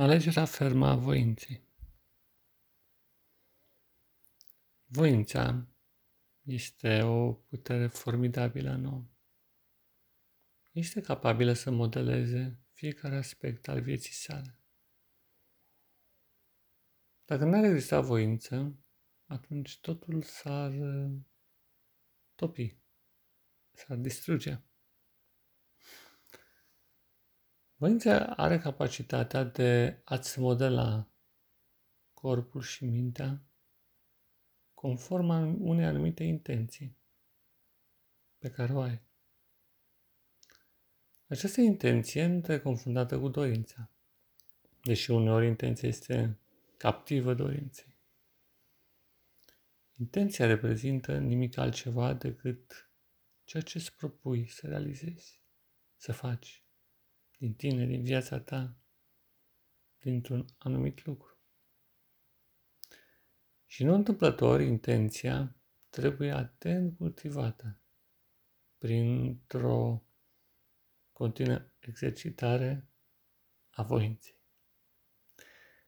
Alegerea fermă a voinței. Voința este o putere formidabilă în om. Este capabilă să modeleze fiecare aspect al vieții sale. Dacă nu ar exista voință, atunci totul s-ar uh, topi, s-ar distruge. Voința are capacitatea de a-ți modela corpul și mintea conform unei anumite intenții pe care o ai. Această intenție nu trebuie confundată cu dorința, deși uneori intenția este captivă dorinței. Intenția reprezintă nimic altceva decât ceea ce îți propui să realizezi, să faci din tine, din viața ta, dintr-un anumit lucru. Și nu întâmplător, intenția trebuie atent cultivată printr-o continuă exercitare a voinței.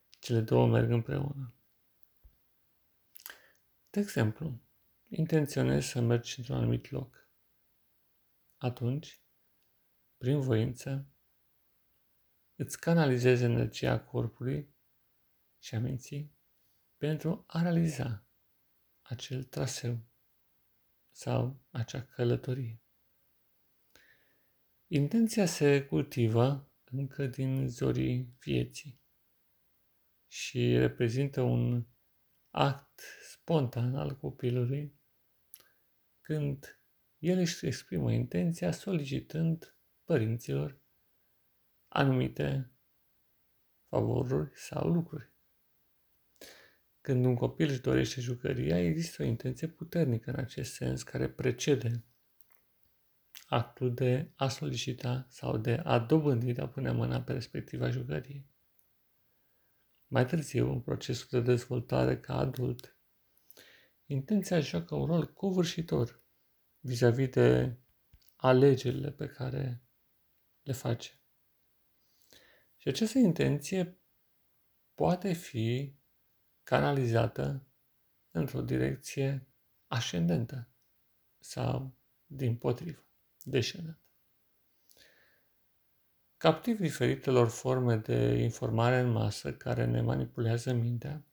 Cele două merg împreună. De exemplu, intenționezi să mergi într-un anumit loc. Atunci, prin voință, îți canalizezi energia corpului și a minții pentru a realiza acel traseu sau acea călătorie. Intenția se cultivă încă din zorii vieții și reprezintă un act spontan al copilului când el își exprimă intenția solicitând părinților anumite favoruri sau lucruri. Când un copil își dorește jucăria, există o intenție puternică în acest sens care precede actul de a solicita sau de a dobândi, de a pune mâna pe respectiva jucărie. Mai târziu, în procesul de dezvoltare ca adult, intenția joacă un rol covârșitor vis-a-vis de alegerile pe care le face. Și această intenție poate fi canalizată într-o direcție ascendentă sau din potrivă, descendentă. Captiv diferitelor forme de informare în masă care ne manipulează mintea,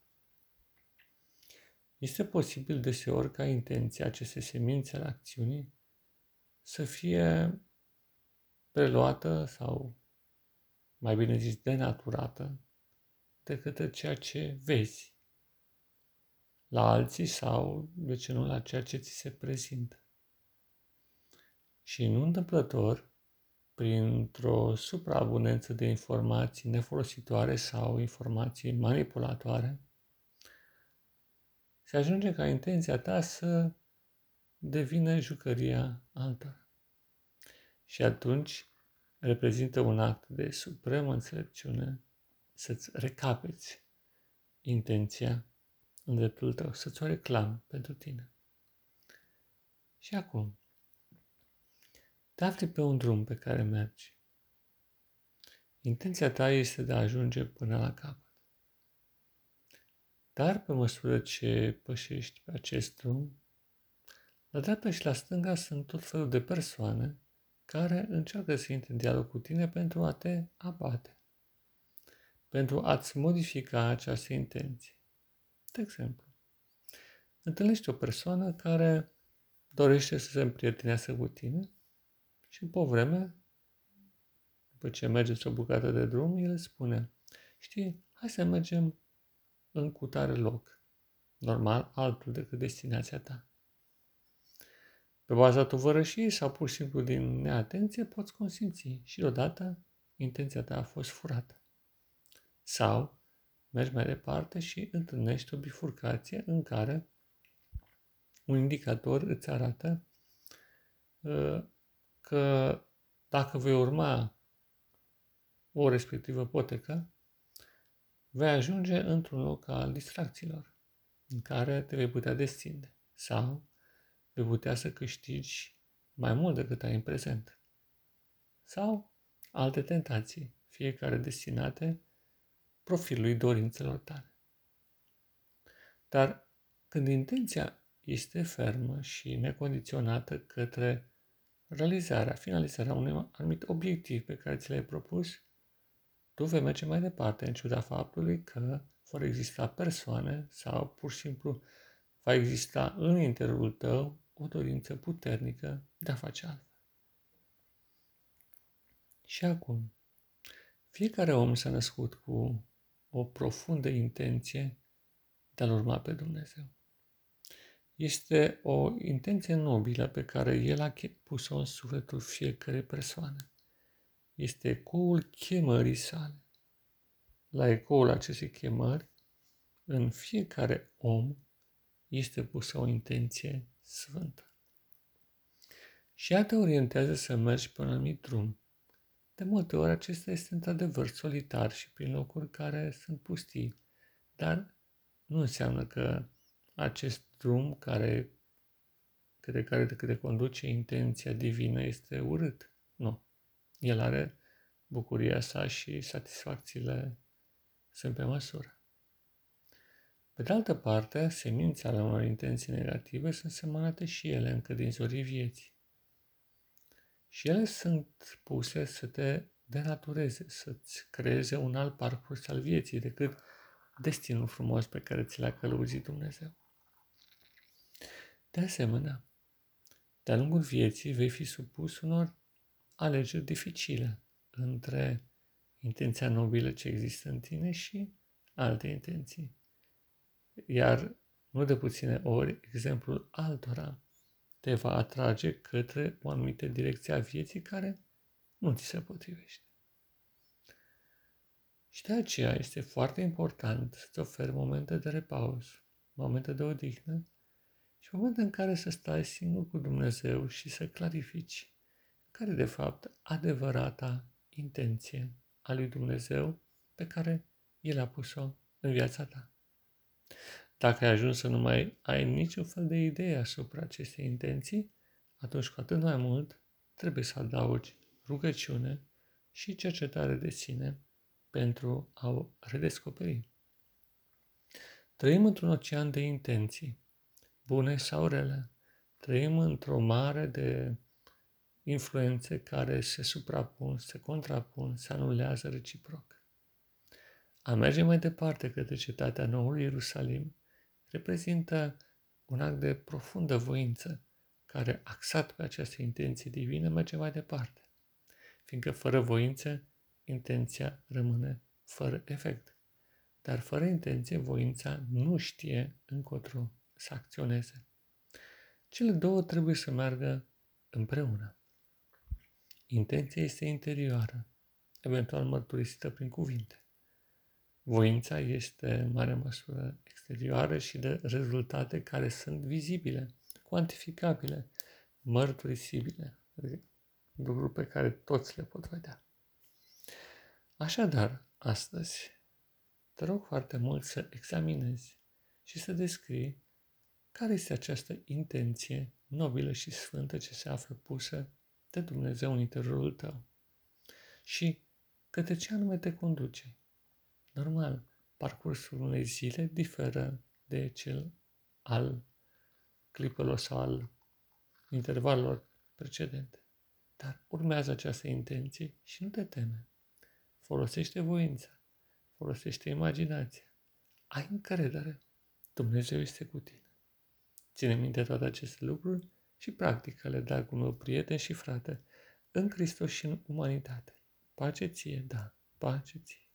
este posibil deseori ca intenția, aceste semințe ale acțiunii, să fie preluată sau, mai bine zis, denaturată de către ceea ce vezi la alții sau, de ce nu, la ceea ce ți se prezintă. Și nu întâmplător, printr-o supraabundență de informații nefolositoare sau informații manipulatoare, se ajunge ca intenția ta să devină jucăria altora. Și atunci reprezintă un act de supremă înțelepciune să-ți recapeți intenția în dreptul tău, să-ți o reclam pentru tine. Și acum, te afli pe un drum pe care mergi. Intenția ta este de a ajunge până la capăt. Dar pe măsură ce pășești pe acest drum, la dreapta și la stânga sunt tot felul de persoane care încearcă să intre în dialog cu tine pentru a te abate, pentru a-ți modifica această intenție. De exemplu, întâlnești o persoană care dorește să se împrietenească cu tine și după o vreme, după ce mergeți o bucată de drum, el spune, știi, hai să mergem în cutare loc, normal altul decât destinația ta. Pe baza tovărășiei sau pur și simplu din neatenție poți consimți și deodată intenția ta a fost furată. Sau mergi mai departe și întâlnești o bifurcație în care un indicator îți arată uh, că dacă vei urma o respectivă potecă, vei ajunge într-un loc al distracțiilor, în care te vei putea destinde sau vei putea să câștigi mai mult decât ai în prezent. Sau alte tentații, fiecare destinate profilului dorințelor tale. Dar când intenția este fermă și necondiționată către realizarea, finalizarea unui anumit obiectiv pe care ți l-ai propus, tu vei merge mai departe în ciuda faptului că vor exista persoane sau pur și simplu va exista în interiorul tău o dorință puternică de a face altfel. Și acum, fiecare om s-a născut cu o profundă intenție de a-L urma pe Dumnezeu. Este o intenție nobilă pe care El a pus-o în sufletul fiecare persoane. Este ecoul chemării sale. La ecoul acestei chemări, în fiecare om este pusă o intenție sfântă. Și ea te orientează să mergi pe un anumit drum. De multe ori acesta este într-adevăr solitar și prin locuri care sunt pustii, dar nu înseamnă că acest drum care către care te conduce intenția divină este urât. Nu. El are bucuria sa și satisfacțiile sunt pe măsură. Pe de altă parte, semințele unor intenții negative sunt semănate și ele încă din zorii vieții. Și ele sunt puse să te denatureze, să-ți creeze un alt parcurs al vieții decât destinul frumos pe care ți l-a călăuzit Dumnezeu. De asemenea, de-a lungul vieții vei fi supus unor alegeri dificile între intenția nobilă ce există în tine și alte intenții. Iar nu de puține ori, exemplul altora te va atrage către o anumită direcție a vieții care nu ți se potrivește. Și de aceea este foarte important să-ți oferi momente de repaus, momente de odihnă și momente în care să stai singur cu Dumnezeu și să clarifici care de fapt adevărata intenție a lui Dumnezeu pe care El a pus-o în viața ta. Dacă ai ajuns să nu mai ai niciun fel de idee asupra acestei intenții, atunci cu atât mai mult trebuie să adaugi rugăciune și cercetare de sine pentru a o redescoperi. Trăim într-un ocean de intenții, bune sau rele. Trăim într-o mare de influențe care se suprapun, se contrapun, se anulează reciproc. A merge mai departe către cetatea noului Ierusalim reprezintă un act de profundă voință care, axat pe această intenție divină, merge mai departe, fiindcă fără voință intenția rămâne fără efect. Dar fără intenție, voința nu știe încotro să acționeze. Cele două trebuie să meargă împreună. Intenția este interioară, eventual mărturisită prin cuvinte. Voința este în mare măsură exterioară și de rezultate care sunt vizibile, cuantificabile, mărturisibile, adică lucruri pe care toți le pot vedea. Așadar, astăzi, te rog foarte mult să examinezi și să descrii care este această intenție nobilă și sfântă ce se află pusă de Dumnezeu în interiorul tău și către ce anume te conduce. Normal, parcursul unei zile diferă de cel al clipelor sau al intervalelor precedente. Dar urmează această intenție și nu te teme. Folosește voința, folosește imaginația. Ai încredere. Dumnezeu este cu tine. Ține minte toate aceste lucruri și practică-le, dragul meu prieten și frate, în Hristos și în umanitate. Pace ție, da, pace ție.